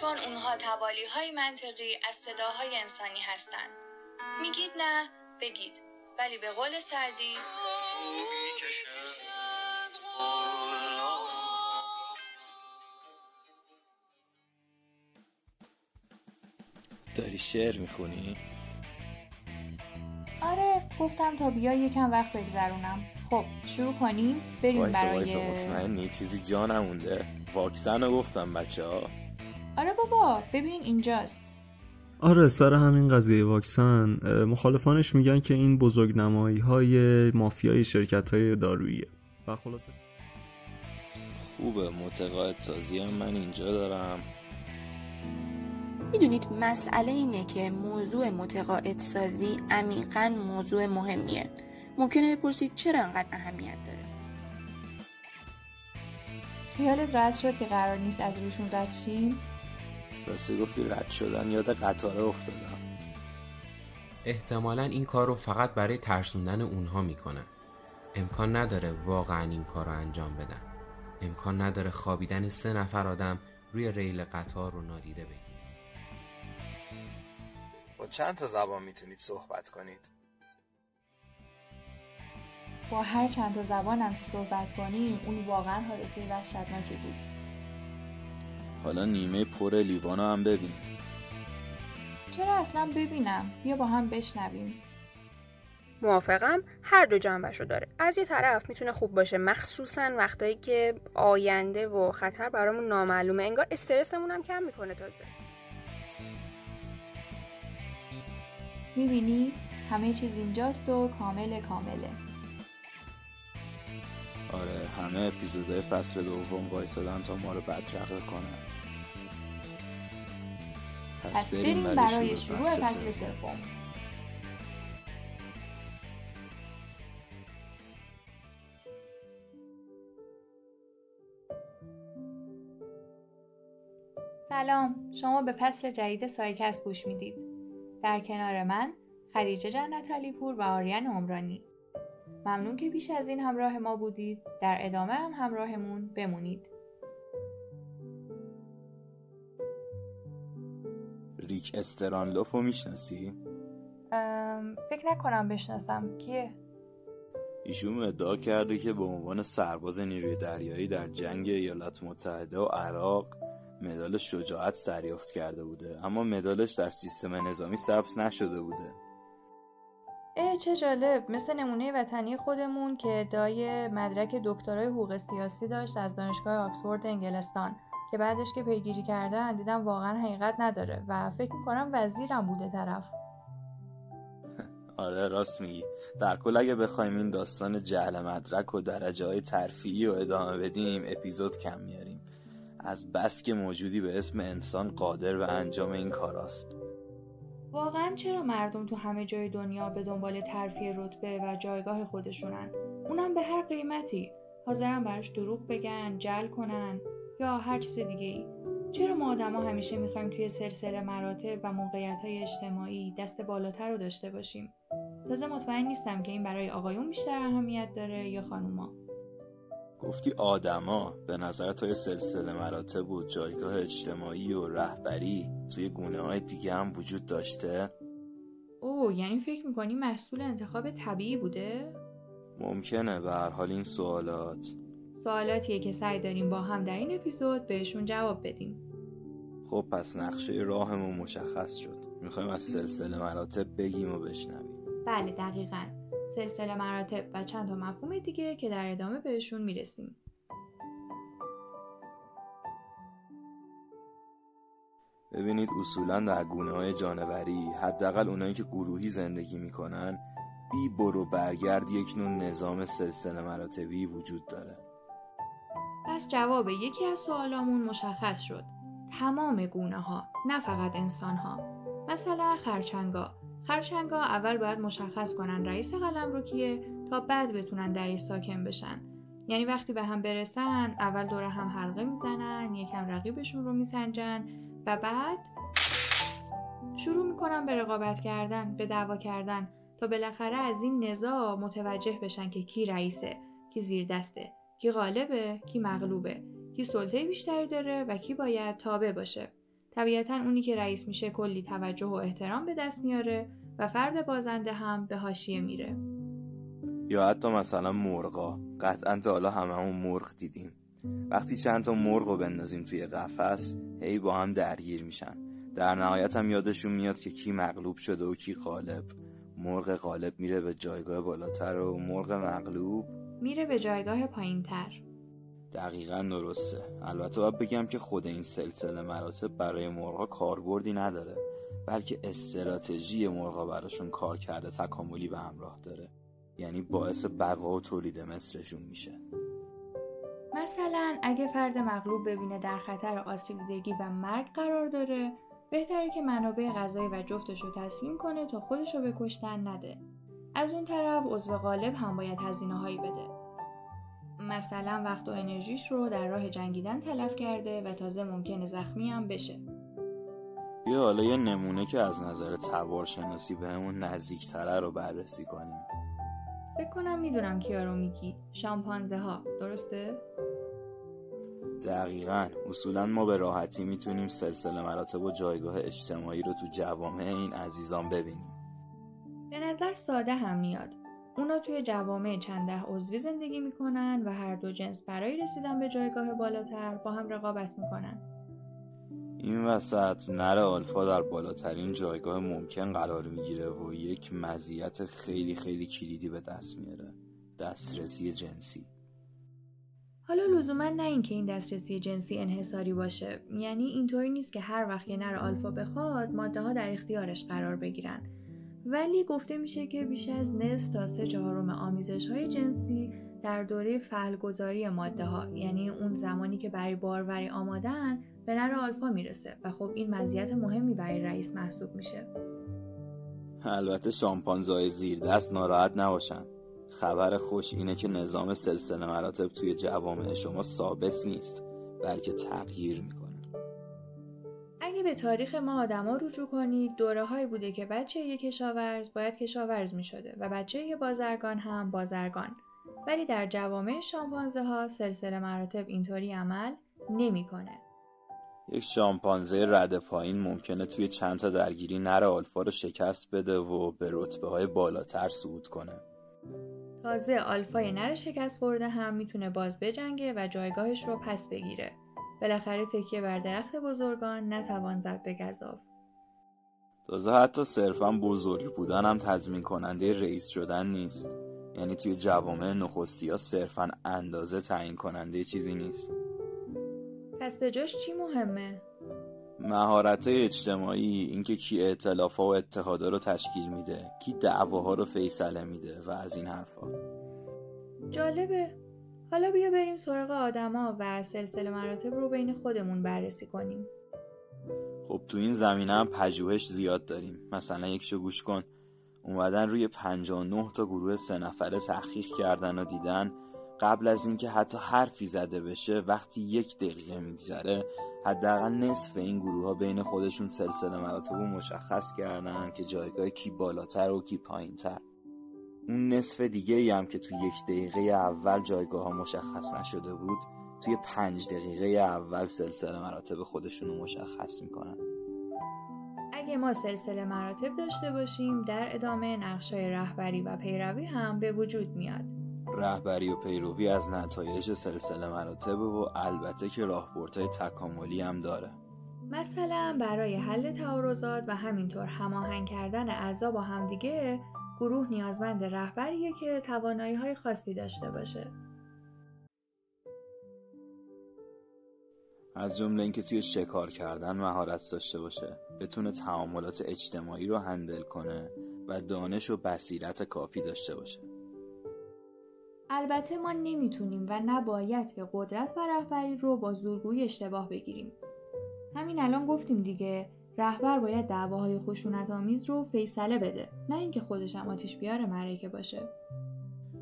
چون اونها توالی های منطقی از صداهای انسانی هستند. میگید نه بگید. ولی به قول سردی داری شعر می‌خونی؟ آره گفتم تا بیا یکم وقت بگذرونم. خب شروع کنیم؟ بریم وایسا برای وایسا مطمئنی؟ چیزی جا نمونده. واکسن رو گفتم بچه ها آره بابا ببین اینجاست. آره سر همین قضیه واکسن مخالفانش میگن که این بزرگ نمایی های مافیای شرکت های داروییه و خلاصه. خوبه متقاعد سازی هم من اینجا دارم. می‌دونید مسئله اینه که موضوع متقاعد سازی عمیقا موضوع مهمیه. ممکنه بپرسید چرا انقدر اهمیت داره؟ خیالت رد شد که قرار نیست از روشون رد شیم؟ راستی گفتی رد شدن یاد قطاره افتادم. احتمالا این کار رو فقط برای ترسوندن اونها می‌کنن. امکان نداره واقعا این کار رو انجام بدن. امکان نداره خوابیدن سه نفر آدم روی ریل قطار رو نادیده بگیرن با چند تا زبان می‌تونید صحبت کنید؟ با هر چند تا زبانم که صحبت کنیم اون واقعا حادثه وحشتناکی بود. حالا نیمه پر لیوانو هم ببین. چرا اصلا ببینم؟ بیا با هم بشنویم. موافقم. هر دو جنبش رو داره. از یه طرف می‌تونه خوب باشه. مخصوصا وقتایی که آینده و خطر برامون نامعلومه. انگار استرسمون هم کم می‌کنه تازه. می‌بینی؟ همه چیز اینجاست و کامل کامله. آره همه اپیزودهای فصل دوم وایسادن تا ما رو بدرقه کنن. پس بریم برای شروع فصل سوم. سلام شما به فصل جدید سایکست گوش می‌دید. در کنار من خدیجه جنت علی پور و آریان عمرانی. ممنون که بیش از این همراه ما بودید. در ادامه هم همراهمون بمونید. ریک استراندلوف رو می‌شناسی؟ فکر نکنم بشناسم. کیه؟ ایشون ادعا کرده که به عنوان سرباز نیروی دریایی در جنگ ایالات متحده و عراق مدال شجاعت دریافت کرده بوده اما مدالش در سیستم نظامی ثبت نشده بوده. اه چه جالب. مثل نمونه وطنی خودمون که ادعای مدرک دکترای حقوق سیاسی داشت از دانشگاه آکسفورد انگلستان. که بعدش که پیگیری کردن دیدم واقعا حقیقت نداره و فکر می‌کنم وزیرم بوده طرف. آره راست میگی. در کل اگه بخوایم این داستان جهل مدرک و درجه های ترفیعی و ادامه بدیم اپیزود کم میاریم از بس که موجودی به اسم انسان قادر به انجام این کاراست. واقعا چرا مردم تو همه جای دنیا به دنبال ترفیع رتبه و جایگاه خودشونن؟ اونم به هر قیمتی. حاضرن براش دروغ بگن جل کنن. یا هر چیز دیگه ای چرا ما آدما همیشه می‌خوایم توی سلسله مراتب و موقعیت های اجتماعی دست بالاتر رو داشته باشیم تازه مطمئن نیستم که این برای آقایون بیشتر اهمیت داره یا خانوما گفتی آدما به نظر توی سلسله مراتب و جایگاه اجتماعی و رهبری توی گونه های دیگه هم وجود داشته؟ اوه یعنی فکر می‌کنی محصول انتخاب طبیعی بوده؟ ممکنه به هر حال این سوالات سوالاتیه که سعی داریم با هم در این اپیزود بهشون جواب بدیم. خب پس نقشه راهمون مشخص شد. می‌خوایم از سلسله مراتب بگیم و بشنویم. بله دقیقا. سلسله مراتب و چند تا مفهوم دیگه که در ادامه بهشون می‌رسیم. ببینید اصولا در گونه های جانوری حداقل اونایی که گروهی زندگی می‌کنن بی برو برگرد یک نوع نظام سلسله مراتبی وجود داره. پس جواب یکی از سوالامون مشخص شد. تمام گونه ها نه فقط انسان ها مثلا خرچنگا. خرچنگا اول باید مشخص کنن رئیس قلم رو کیه تا بعد بتونن درش ساکن بشن. یعنی وقتی به هم برسن اول دور هم حلقه می‌زنن یکم رقیبشون رو میسنجن و بعد شروع می‌کنن به رقابت کردن به دعوا کردن تا بالاخره از این نزاع متوجه بشن که کی رئیسه کی زیر دسته کی غالبه کی مغلوبه کی سلطه بیشتری داره و کی باید تابع باشه. طبیعتا اونی که رئیس میشه کلی توجه و احترام به دست میاره و فرد بازنده هم به حاشیه میره. یا حتی مثلا مرغا. قطعا تا حالا هممون مرغ دیدیم. وقتی چند تا مرغ رو بندازیم توی قفس هی با هم درگیر میشن. در نهایت هم یادشون میاد که کی مغلوب شده و کی غالب. مرغ غالب میره به جایگاه بالاتر و مرغ مغلوب میره به جایگاه پایینتر. دقیقا درسته. البته باید بگم که خود این سلسله مراتب برای مرغا کاربردی نداره بلکه استراتژی مرغا براشون کار کرده تکاملی به همراه داره. یعنی باعث بقا و تولید مثلشون میشه. مثلا اگه فرد مغلوب ببینه در خطر آسیب دیدگی و مرگ قرار داره بهتره که منابع غذایی و جفتش رو تسلیم کنه تا خودش رو به کشتن نده. از اون طرف عضو غالب هم باید هزینه هایی بده. مثلا وقت و انرژیش رو در راه جنگیدن تلف کرده و تازه ممکنه زخمی هم بشه. بیا حالا یه نمونه که از نظر تبارشناسی بهمون نزدیکتره رو بررسی کنیم. فکر کنم می‌دونم کیا رو میگی. شامپانزه ها درسته؟ دقیقا. اصولا ما به راحتی می‌تونیم سلسله مراتب و جایگاه اجتماعی رو تو جوامع این عزیزان ببینیم. نظر ساده هم میاد. اونا توی جوامع چند ده عضوی زندگی می‌کنن و هر دو جنس برای رسیدن به جایگاه بالاتر با هم رقابت می‌کنن. این وسط نر آلفا در بالاترین جایگاه ممکن قرار می‌گیره و یک مزیت خیلی خیلی کلیدی به دست میاره. دسترسی جنسی. حالا لزوما نه اینکه این دسترسی جنسی انحصاری باشه. یعنی اینطوری نیست که هر وقت یه نر آلفا بخواد ماده ها در اختیارش قرار بگیرن. ولی گفته میشه که بیش از نصف تا سه چهارم آمیزش های جنسی در دوره فعلگذاری ماده ها یعنی اون زمانی که برای باروری آمادن به نر آلفا می‌رسه و خب این مزیت مهمی برای رئیس محسوب میشه. البته شامپانزای زیر دست ناراحت نباشن. خبر خوش اینه که نظام سلسله مراتب توی جوامع شما ثابت نیست بلکه تغییر می‌کنه. به تاریخ ما آدما رجوع کنید دوره هایی بوده که بچه یک کشاورز باید کشاورز می شده و بچه یه بازرگان هم بازرگان ولی در جوامع شامپانزه ها سلسله مراتب اینطوری عمل نمی‌کنه. یک شامپانزه رد پایین ممکنه توی چند تا درگیری نر آلفا رو شکست بده و به رتبه های بالاتر صعود کنه. تازه آلفای نر شکست خورده هم می‌تونه باز بجنگه و جایگاهش رو پس بگیره. بالاخره تکیه بر درخت بزرگان نتوان زد به گذاف. تازه حتی صرفا بزرگ بودن هم تضمین کننده رئیس شدن نیست. یعنی توی جوامع نخستی ها صرفا اندازه تعیین کننده چیزی نیست. پس به جاش چی مهمه؟ مهارت اجتماعی اینکه کی ائتلافا و اتحادا رو تشکیل میده کی دعواها رو فیصله میده و از این حرفا جالبه حالا بیا بریم سراغ آدما و سلسله مراتب رو بین خودمون بررسی کنیم. خب تو این زمینه هم پژوهش زیاد داریم. مثلا یکشو گوش کن. اومدن روی 59 تا گروه سه نفره تحقیق کردن و دیدن. قبل از اینکه حتی حرفی زده بشه وقتی یک دقیقه میگذره حداقل نصف این گروه ها بین خودشون سلسله مراتب رو مشخص کردن که جایگاه کی بالاتر و کی پایینتر. اون نصف دیگه ای هم که تو یک دقیقه اول جایگاه ها مشخص نشده بود توی پنج دقیقه اول سلسله مراتب خودشون رو مشخص می‌کنن. اگه ما سلسله مراتب داشته باشیم در ادامه نقشای رهبری و پیروی هم به وجود میاد. رهبری و پیروی از نتایج سلسله مراتب و البته که راهبردهای تکاملی هم داره. مثلا برای حل تعارضات و همینطور هماهنگ کردن اعضا با همدیگه گروه نیازمند رهبریه که توانایی های خاصی داشته باشه. از جمله اینکه توی شکار کردن مهارت داشته باشه بتونه تعاملات اجتماعی رو هندل کنه و دانش و بصیرت کافی داشته باشه. البته ما نمی‌تونیم و نباید که قدرت و رهبری رو با زورگویی اشتباه بگیریم. همین الان گفتیم دیگه رهبر باید دعواهای خشونت آمیز رو فیصله بده نه اینکه خودش هم آتیش بیار معرکه باشه.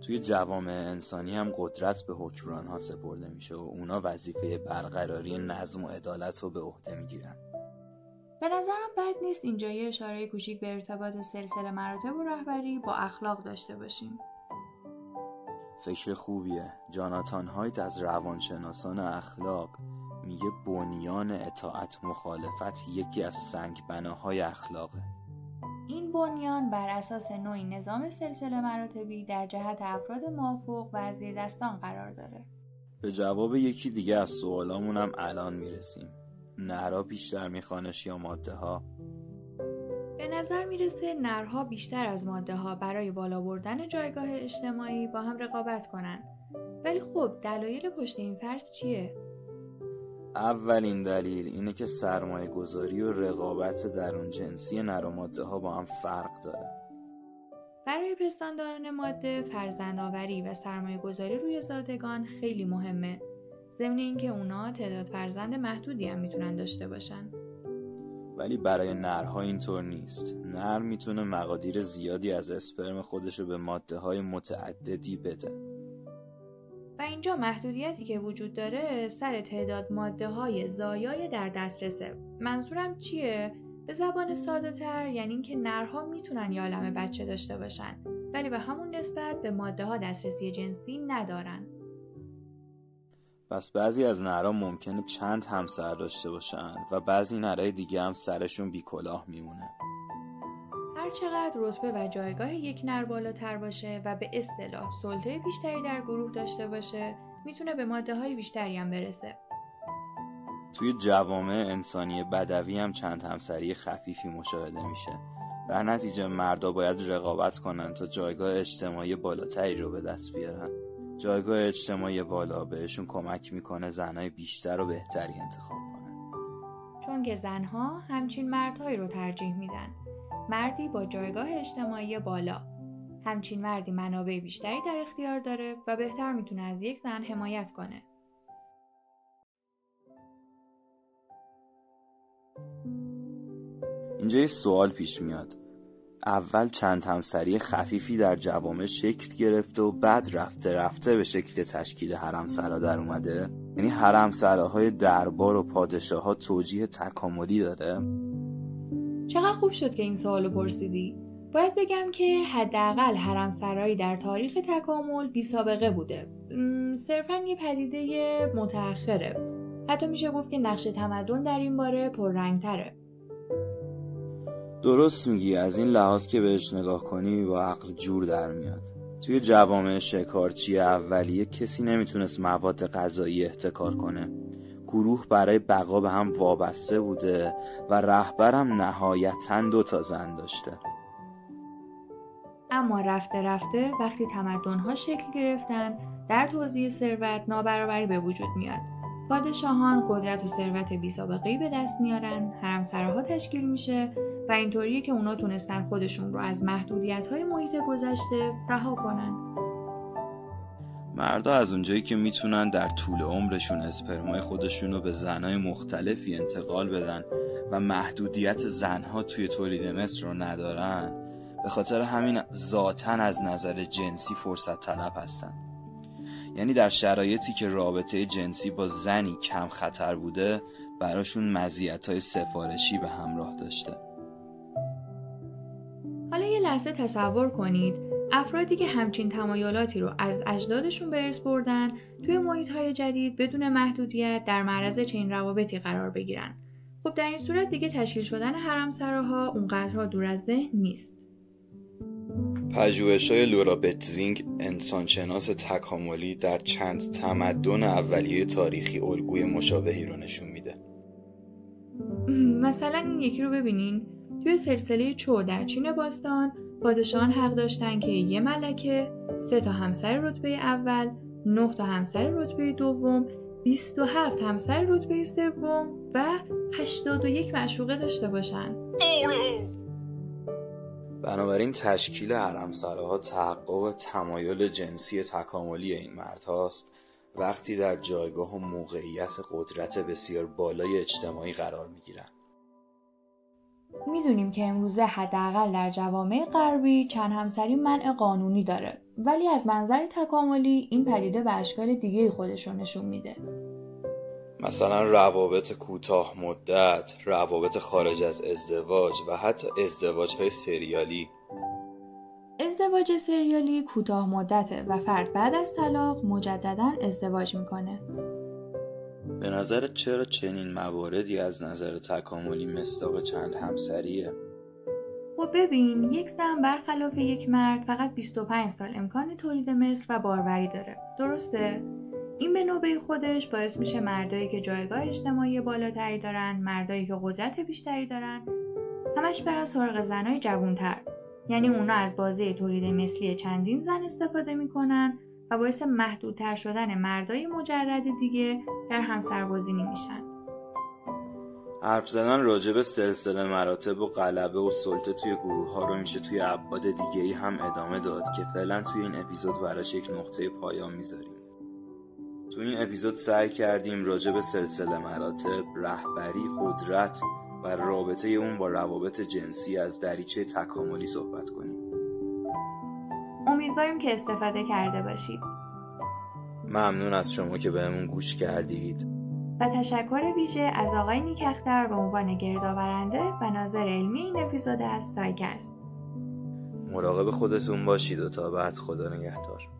توی جوامع انسانی هم قدرت به حکمران ها سپرده میشه و اونا وظیفه برقراری نظم و عدالت رو به عهده می‌گیرن. به نظرم بد نیست اینجا یه اشاره کوچیک به ارتباط سلسله مراتب و رهبری با اخلاق داشته باشیم. فکر خوبیه. جاناتان هایت از روانشناسان اخلاق میگه بنیان اطاعت مخالفت یکی از سنگ بناهای اخلاقه. این بنیان بر اساس نوعی نظام سلسله مراتبی در جهت افراد موافق و دستان قرار داره. به جواب یکی دیگه از سوالامونم الان می‌رسیم. نرا بیشتر میخوانش یا ماده ها به نظر می‌رسه نرها بیشتر از ماده ها برای بالا بردن جایگاه اجتماعی با هم رقابت کنن. ولی خب دلایل پشت این فرض چیه؟ اولین دلیل اینه که سرمایه گذاری و رقابت درون جنسی نر و ماده ها با هم فرق داره. برای پستانداران ماده فرزندآوری و سرمایه گذاری روی زادگان خیلی مهمه. ضمن اینکه اونا تعداد فرزند محدودی هم می‌تونن داشته باشن. ولی برای نرها اینطور نیست. نر می‌تونه مقادیر زیادی از اسپرم خودشو به ماده های متعددی بده. اینجا محدودیتی که وجود داره سر تعداد ماده های زایای در دسترسه. منظورم چیه؟ به زبان ساده تر یعنی اینکه نرها می‌تونن یه بچه داشته باشن ولی به همون نسبت به ماده ها دسترسی جنسی ندارن. پس بعضی از نرها ممکنه چند همسر داشته باشن و بعضی نرهای دیگه هم سرشون بیکلاه میمونه. هرچقدر رتبه و جایگاه یک نر بالاتر باشه و به اصطلاح سلطه بیشتری در گروه داشته باشه می‌تونه به ماده های بیشتری هم برسه. توی جوامع انسانی بدوی هم چند همسری خفیفی مشاهده میشه. در نتیجه مردا باید رقابت کنن تا جایگاه اجتماعی بالاتری رو به دست بیارن. جایگاه اجتماعی بالا بهشون کمک می‌کنه زنهای بیشتر و بهتری انتخاب کنن. چون که زنها همچین مردهایی رو ترجیح میدن. مردی با جایگاه اجتماعی بالا. همچین مردی منابع بیشتری در اختیار داره و بهتر می‌تونه از یک زن حمایت کنه. اینجا یه سوال پیش میاد. اول چند همسری خفیفی در جوامع شکل گرفته و بعد رفته رفته به شکل تشکیل حرمسرا در اومده؟ یعنی حرمسراهای دربار و پادشاه ها توجیه تکاملی داره؟ چقدر خوب شد که این سوالو پرسیدی. باید بگم که حداقل حرمسرایی در تاریخ تکامل بی سابقه بوده. صرفا یه پدیده متأخره. حتی میشه گفت که نقش تمدن در این باره پررنگتره. درست میگی. از این لحاظ که بهش نگاه کنی با عقل جور در میاد. توی جوامع شکارچی اولیه کسی نمی‌تونست مواد غذایی احتکار کنه. گروه برای بقا به هم وابسته بوده و رهبرم نهایتا دو تا زن داشته. اما رفته رفته وقتی تمدنها شکل گرفتن در توزیع ثروت نابرابری به وجود میاد. پادشاهان قدرت و ثروت بی به دست میارن حرمسراها تشکیل میشه و اینطوریه که اونا تونستن خودشون رو از محدودیت های محیط گذشته رها کنن. مردا از اونجایی که می‌تونن در طول عمرشون اسپرمای خودشون رو به زنهای مختلفی انتقال بدن و محدودیت زنها توی تولید مثل رو ندارن به خاطر همین ذاتا از نظر جنسی فرصت طلب هستن. یعنی در شرایطی که رابطه جنسی با زنی کم خطر بوده براشون مزیت های سفارشی به همراه داشته. حالا یه لحظه تصور کنید افرادی که همچین تمایلاتی رو از اجدادشون به ارث بردن توی محیط های جدید بدون محدودیت در معرض چنین روابطی قرار بگیرن. خب در این صورت دیگه تشکیل شدن حرمسراها اونقدرها دور از ذهن نیست. پژوهش های لورا بتزینگ انسانشناس تکاملی در چند تمدن اولیه تاریخی الگوی مشابهی رو نشون میده. مثلا این یکی رو ببینین. توی سلسله چو در چین باستان پادشاهان حق داشتن که یه ملکه، سه تا همسر رتبه اول، نه تا همسر رتبه دوم، 27 همسر رتبه سوم و 81 معشوقه داشته باشن. بنابراین تشکیل حرمسراها تحقق تمایل جنسی تکاملی این مرد هاست وقتی در جایگاه و موقعیت قدرت بسیار بالای اجتماعی قرار می گیرن. می‌دونیم که امروزه حداقل در جوامع غربی چند همسری منع قانونی داره. ولی از منظر تکاملی این پدیده به اشکال دیگه خودش رو نشون میده. مثلا روابط کوتاه مدت، روابط خارج از ازدواج و حتی ازدواج های سریالی. ازدواج سریالی کوتاه مدته و فرد بعد از طلاق مجددا ازدواج می‌کنه. به نظرت چرا چنین مواردی از نظر تکاملی مستاق چند همسریه؟ خب ببین یک زن برخلاف یک مرد فقط 25 سال امکان تولید مثل و باروری داره درسته؟ این به نوبه خودش باعث میشه مردایی که جایگاه اجتماعی بالاتری دارن مردایی که قدرت بیشتری دارن همش برن سراغ زنای جوانتر یعنی اونا از بازه تولید مثلی چندین زن استفاده می‌کنن و باعث محدودتر شدن مردای مجرد دیگه در همسرگزینی میشن حرف زدن راجع به سلسله مراتب و غلبه و سلطه توی گروه ها رو میشه توی ابعاد دیگه ای هم ادامه داد که فعلا توی این اپیزود براش یک نقطه پایان می‌ذاریم. تو این اپیزود سعی کردیم راجع به سلسله مراتب، رهبری، قدرت و رابطه اون با روابط جنسی از دریچه تکاملی صحبت کنیم. امیدواریم که استفاده کرده باشید. ممنون از شما که بهمون گوش کردید. و تشکر ویژه از آقای نیکختر به عنوان گردآورنده و ناظر علمی این اپیزود از سایکست. مراقب خودتون باشید و تا بعد خدا نگهدار.